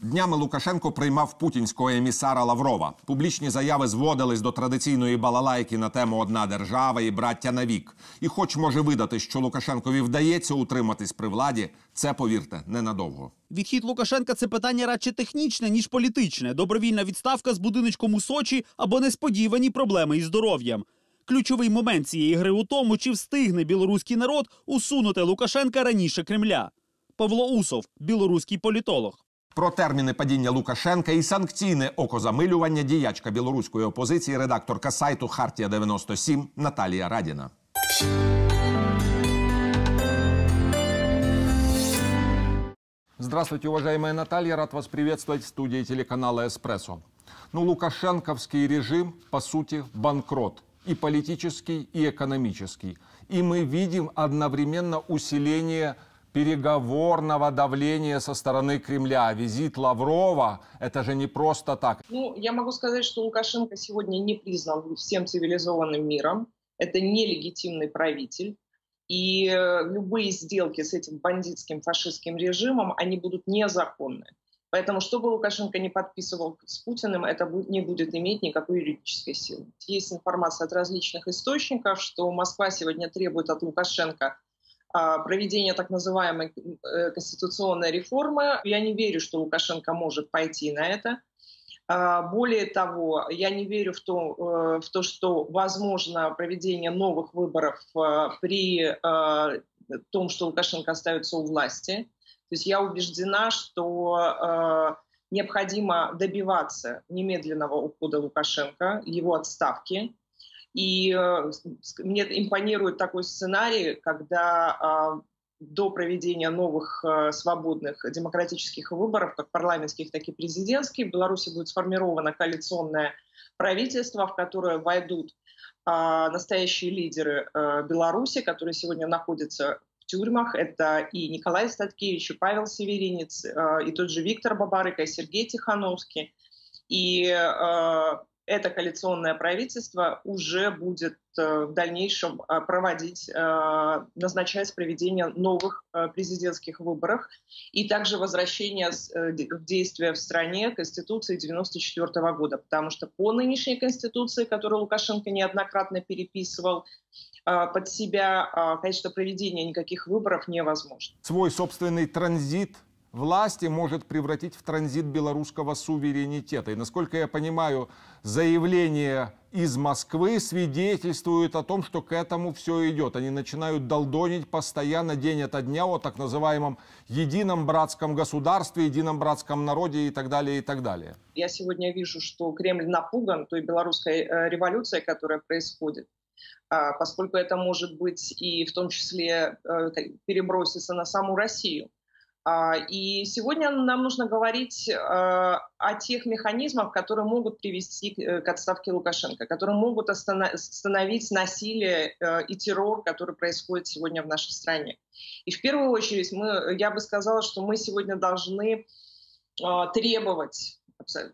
Днями Лукашенко приймав путінського емісара Лаврова. Публічні заяви зводились до традиційної балалайки на тему одна держава і браття навік. І, хоч може видати, що Лукашенкові вдається утриматись при владі, це повірте ненадовго. Відхід Лукашенка це питання радше технічне, ніж політичне. Добровільна відставка з будиночком у Сочі або несподівані проблеми із здоров'ям. Ключовий момент цієї гри у тому, чи встигне білоруський народ усунути Лукашенка раніше Кремля. Павло Усов, білоруський політолог. Про терміни падіння Лукашенка і санкційне окозамилювання діячка білоруської опозиції, редакторка сайту Хартія 97 Наталія Радіна. Здравствуйте, уважаемая Наталья. Рад вас приветствовать в студии телеканала «Эспрессо». Ну, лукашенковский режим, по сути, банкрот. И политический, и экономический. И мы видим одновременно усиление переговорного давления со стороны Кремля. Визит Лаврова – это же не просто так. Ну, я могу сказать, что Лукашенко сегодня не признан всем цивилизованным миром. Это нелегитимный правитель. И э, любые сделки с этим бандитским фашистским режимом, они будут незаконны. Поэтому, что бы Лукашенко не подписывал с Путиным, это не будет иметь никакой юридической силы. Есть информация от различных источников, что Москва сегодня требует от Лукашенко а, проведения так называемой э, конституционной реформы. Я не верю, что Лукашенко может пойти на это. А, более того, я не верю в то, э, в то, что возможно проведение новых выборов э, при том, что Лукашенко остается у власти. То есть я убеждена, что необходимо добиваться немедленного ухода Лукашенко, его отставки. И э, мне импонирует такой сценарий, когда а, до проведения новых э, свободных демократических выборов, как парламентских, так и президентских, в Беларуси будет сформировано коалиционное правительство, в которое войдут настоящие лидеры э, Беларуси, которые сегодня находятся тюрьмах. Это и Николай Статкевич, и Павел Северинец, и тот же Виктор Бабарыка, и Сергей Тихановский. И это коалиционное правительство уже будет э, в дальнейшем э, проводить, э, назначать проведение новых президентских выборов и также возвращение в действие в стране Конституции 1994 года. Потому что по нынешней Конституции, которую Лукашенко неоднократно переписывал, под себя, конечно, проведение никаких выборов невозможно. Свой собственный транзит власти может превратить в транзит белорусского суверенитета. И, насколько я понимаю, заявление из Москвы свидетельствует о том, что к этому все идет. Они начинают долдонить постоянно день ото дня о так называемом едином братском государстве, едином братском народе и так далее, и так далее. Я сегодня вижу, что Кремль напуган той белорусской э, революцией, которая происходит а, поскольку это может быть и в том числе э, переброситься на саму Россию. А, и сегодня нам нужно говорить а, о тех механизмах, которые могут привести к э, отставке Лукашенко, которые могут остановить насилие э, и террор, который происходит сегодня в нашей стране. И в первую очередь мы, я бы сказала, что мы сегодня должны а, требовать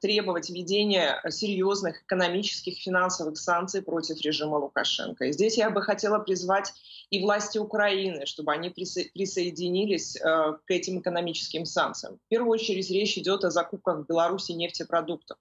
требовать введения серьезных экономических, финансовых санкций против режима Лукашенко. И здесь я бы хотела призвать и власти Украины, чтобы они присоединились э, к этим экономическим санкциям. В первую очередь речь идет о закупках в Беларуси нефтепродуктов.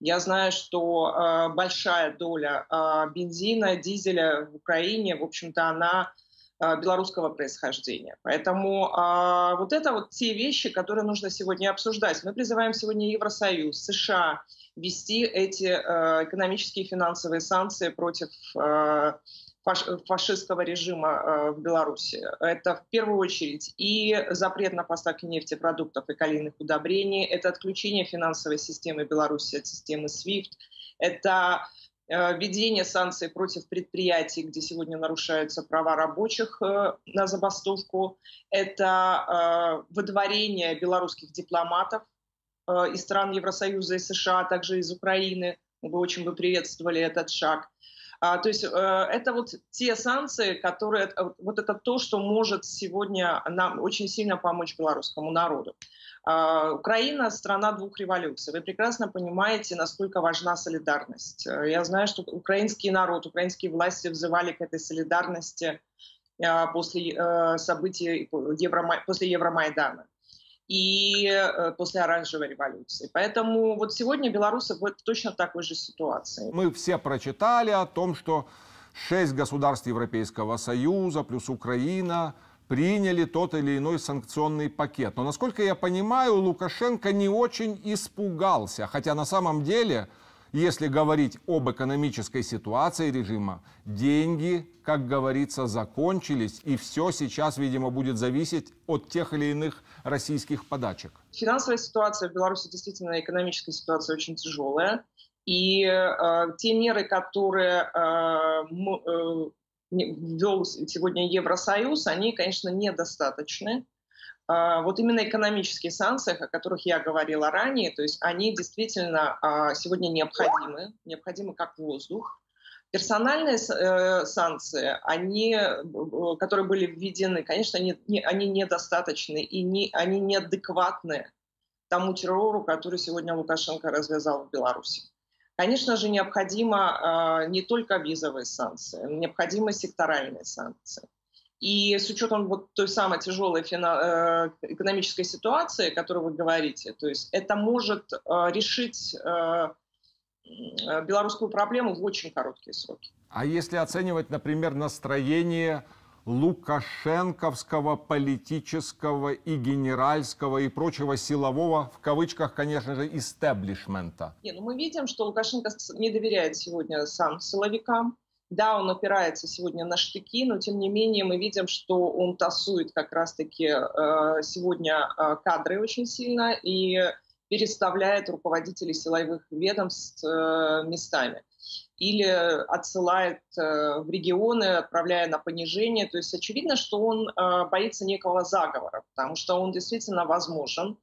Я знаю, что э, большая доля э, бензина, дизеля в Украине, в общем-то, она э, белорусского происхождения. Поэтому э, вот это вот те вещи, которые нужно сегодня обсуждать. Мы призываем сегодня Евросоюз, США ввести эти э, экономические и финансовые санкции против фашистского режима в Беларуси. Это в первую очередь и запрет на поставки нефтепродуктов и калийных удобрений, это отключение финансовой системы Беларуси от системы SWIFT, это введение санкций против предприятий, где сегодня нарушаются права рабочих э, на забастовку, это выдворение белорусских дипломатов из стран Евросоюза и США, а также из Украины. Мы бы очень бы приветствовали этот шаг. А, то есть э, это вот те санкции, которые, э, вот это то, что может сегодня нам очень сильно помочь белорусскому народу. А, Украина – страна двух революций. Вы прекрасно понимаете, насколько важна солидарность. Э, я знаю, что украинский народ, украинские власти взывали к этой солидарности после событий Евромай... после Евромайдана и после оранжевой революции. Поэтому вот сегодня белорусы в точно такой же ситуации. Мы все прочитали о том, что шесть государств Европейского Союза плюс Украина приняли тот или иной санкционный пакет. Но, насколько я понимаю, Лукашенко не очень испугался. Хотя на самом деле, если говорить об экономической ситуации режима, деньги, как говорится, закончились. И все сейчас, видимо, будет зависеть от тех или иных российских подачек. Финансовая ситуация в Беларуси действительно, экономическая ситуация очень тяжелая. И э, те меры, которые э, э, ввел сегодня Евросоюз, они, конечно, недостаточны. А, вот именно экономические санкции, о которых я говорила ранее, то есть они действительно а, сегодня необходимы, необходимы как воздух. Персональные э, санкции, они, которые были введены, конечно, они, они недостаточны и не, они неадекватны тому террору, который сегодня Лукашенко развязал в Беларуси. Конечно же, необходимо э, не только визовые санкции, необходимы секторальные санкции. И с учетом вот той самой тяжелой э, экономической ситуации, о которой вы говорите, то есть это может э, решить э, белорусскую проблему в очень короткие сроки. А если оценивать, например, настроение лукашенковского политического и генеральского и прочего силового, в кавычках, конечно же, истеблишмента? Не, ну мы видим, что Лукашенко не доверяет сегодня сам силовикам. Да, он опирается сегодня на штыки, но тем не менее мы видим, что он тасует как раз-таки э, сегодня э, кадры очень сильно и переставляет руководителей силовых ведомств э, местами или отсылает э, в регионы, отправляя на понижение. То есть очевидно, что он э, боится некого заговора, потому что он действительно возможен.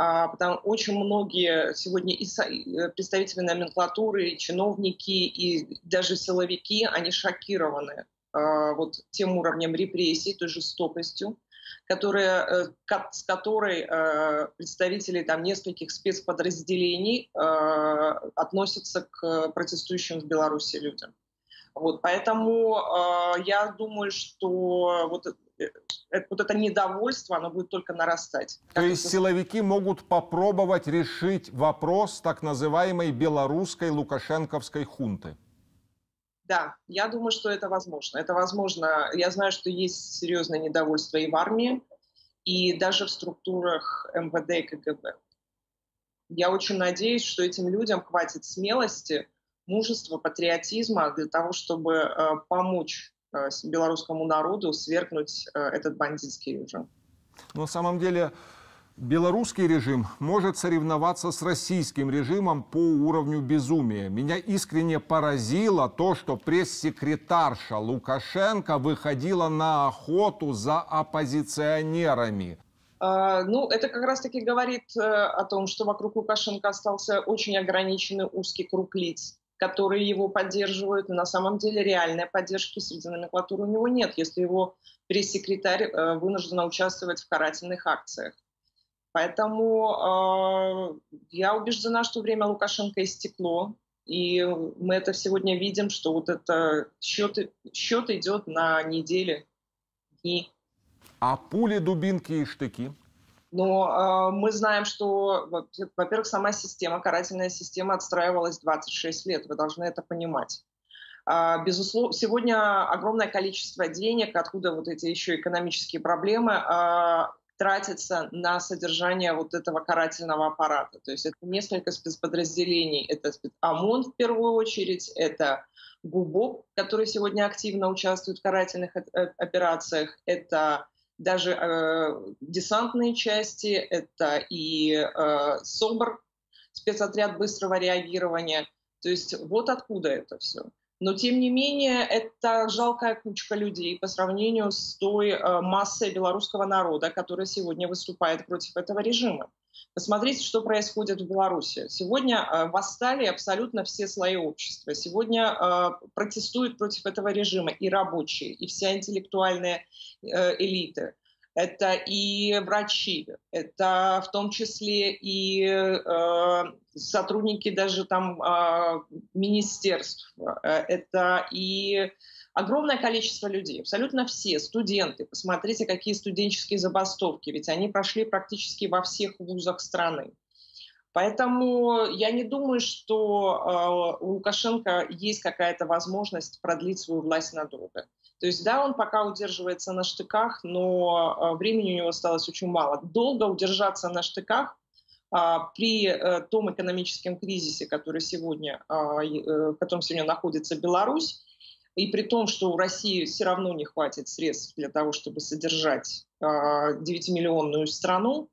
А, потому очень многие сегодня и представители номенклатуры, и чиновники, и даже силовики, они шокированы вот тем уровнем репрессий, той жестокостью, которая, э, с которой э, представители там, нескольких спецподразделений э, относятся к протестующим в Беларуси людям. Вот, поэтому я думаю, что вот вот это недовольство, оно будет только нарастать. То есть это... силовики могут попробовать решить вопрос так называемой белорусской лукашенковской хунты? Да, я думаю, что это возможно. Это возможно. Я знаю, что есть серьезное недовольство и в армии, и даже в структурах МВД и КГБ. Я очень надеюсь, что этим людям хватит смелости, мужества, патриотизма для того, чтобы э, помочь э, белорусскому народу свергнуть э, этот бандитский режим. На самом деле, Белорусский режим может соревноваться с российским режимом по уровню безумия. Меня искренне поразило то, что пресс-секретарша Лукашенко выходила на охоту за оппозиционерами. Uh, ну, это как раз-таки говорит uh, о том, что вокруг Лукашенко остался очень ограниченный узкий круг лиц, которые его поддерживают. Но на самом деле реальной поддержки среди номенклатуры у него нет, если его пресс-секретарь uh, вынуждена участвовать в карательных акциях. Поэтому э, я убеждена, что время Лукашенко истекло. И мы это сегодня видим, что вот это счет, счет идет на недели, дни. А пули, дубинки и штыки? Но э, мы знаем, что, во-первых, сама система, карательная система отстраивалась 26 лет. Вы должны это понимать. А, безусловно, сегодня огромное количество денег, откуда вот эти еще экономические проблемы, а, тратится на содержание вот этого карательного аппарата. То есть это несколько спецподразделений. Это ОМОН в первую очередь, это ГУБОП, который сегодня активно участвует в карательных э, операциях, это даже э, десантные части, это и э, СОБР, спецотряд быстрого реагирования. То есть вот откуда это все. Но, тем не менее, это жалкая кучка людей по сравнению с той э, массой белорусского народа, которая сегодня выступает против этого режима. Посмотрите, что происходит в Беларуси. Сегодня э, восстали абсолютно все слои общества. Сегодня э, протестуют против этого режима и рабочие, и вся интеллектуальная э, элита это и врачи, это в том числе и э, сотрудники даже там э, министерств, это и огромное количество людей, абсолютно все студенты. Посмотрите, какие студенческие забастовки, ведь они прошли практически во всех вузах страны. Поэтому я не думаю, что э, у Лукашенко есть какая-то возможность продлить свою власть надолго. То есть, да, он пока удерживается на штыках, но э, времени у него осталось очень мало. Долго удержаться на штыках э, при э, том экономическом кризисе, который сегодня, э, в котором сегодня находится Беларусь, и при том, что у России все равно не хватит средств для того, чтобы содержать 9-миллионную страну,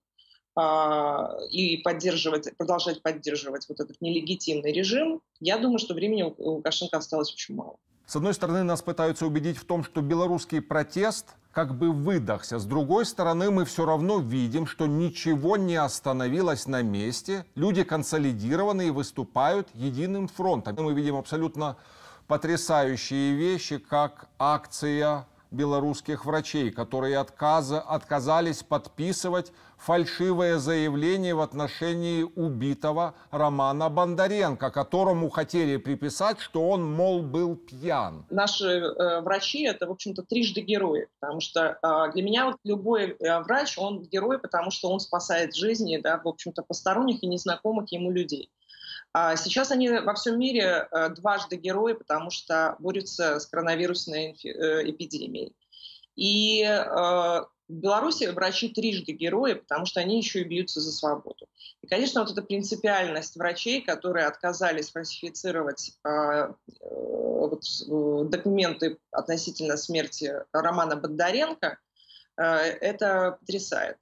и поддерживать, продолжать поддерживать вот этот нелегитимный режим, я думаю, что времени у Лукашенко осталось очень мало. С одной стороны, нас пытаются убедить в том, что белорусский протест как бы выдохся. С другой стороны, мы все равно видим, что ничего не остановилось на месте. Люди консолидированы и выступают единым фронтом. Мы видим абсолютно потрясающие вещи, как акция белорусских врачей, которые отказа, отказались подписывать фальшивое заявление в отношении убитого Романа Бондаренко, которому хотели приписать, что он, мол, был пьян. Наши э, врачи – это, в общем-то, трижды герои, потому что э, для меня вот любой э, врач, он герой, потому что он спасает жизни, да, в общем-то, посторонних и незнакомых ему людей. А сейчас они во всем мире э, дважды герои, потому что борются с коронавирусной э, эпидемией. И э, в Беларуси врачи трижды герои, потому что они еще и бьются за свободу. И, конечно, вот эта принципиальность врачей, которые отказались фальсифицировать документы относительно смерти Романа Бондаренко, это потрясает.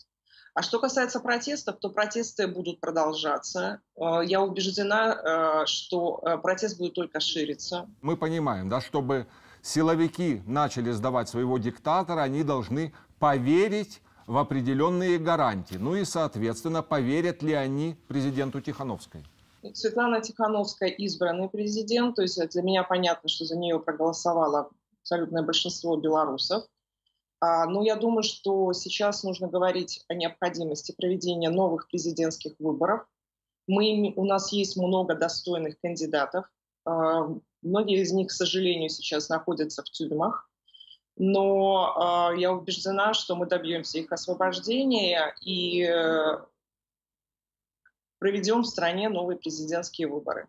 А что касается протестов, то протесты будут продолжаться. Э, я убеждена, э, что э, протест будет только шириться. Мы понимаем, да, чтобы силовики начали сдавать своего диктатора, они должны поверить в определенные гарантии. Ну и, соответственно, поверят ли они президенту Тихановской? Светлана Тихановская избранный президент, то есть для меня понятно, что за нее проголосовало абсолютное большинство белорусов. А, но я думаю, что сейчас нужно говорить о необходимости проведения новых президентских выборов. Мы, у нас есть много достойных кандидатов. А, многие из них, к сожалению, сейчас находятся в тюрьмах. Но а, я убеждена, что мы добьемся их освобождения и э, проведем в стране новые президентские выборы.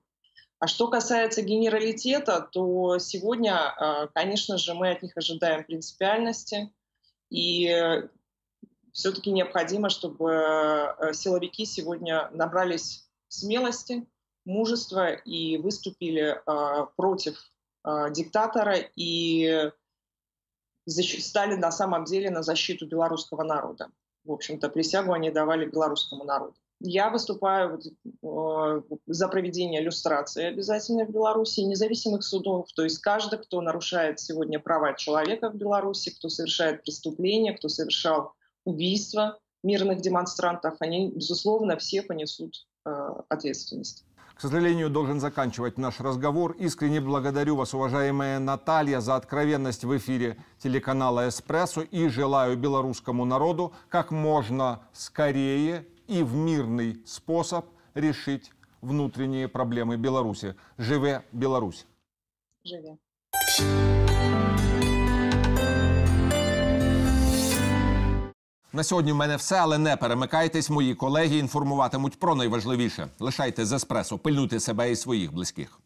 А что касается генералитета, то сегодня, конечно же, мы от них ожидаем принципиальности, и э, все-таки необходимо, чтобы э, силовики сегодня набрались смелости, мужества и выступили э, против диктатора и стали на самом деле на защиту белорусского народа. В общем-то, присягу они давали белорусскому народу. Я выступаю э, за проведение иллюстрации обязательно в Беларуси, независимых судов. То есть каждый, кто нарушает сегодня права человека в Беларуси, кто совершает преступления, кто совершал убийства мирных демонстрантов, они, безусловно, все понесут э, ответственность. К сожалению, должен заканчивать наш разговор. Искренне благодарю вас, уважаемая Наталья, за откровенность в эфире телеканала «Эспрессо» и желаю белорусскому народу как можно скорее и в мирный способ решить внутренние проблемы Беларуси. Живе Беларусь! Живе! На сьогодні в мене все, але не перемикайтесь. Мої колеги інформуватимуть про найважливіше. Лишайте з еспресо, пильнуйте себе і своїх близьких.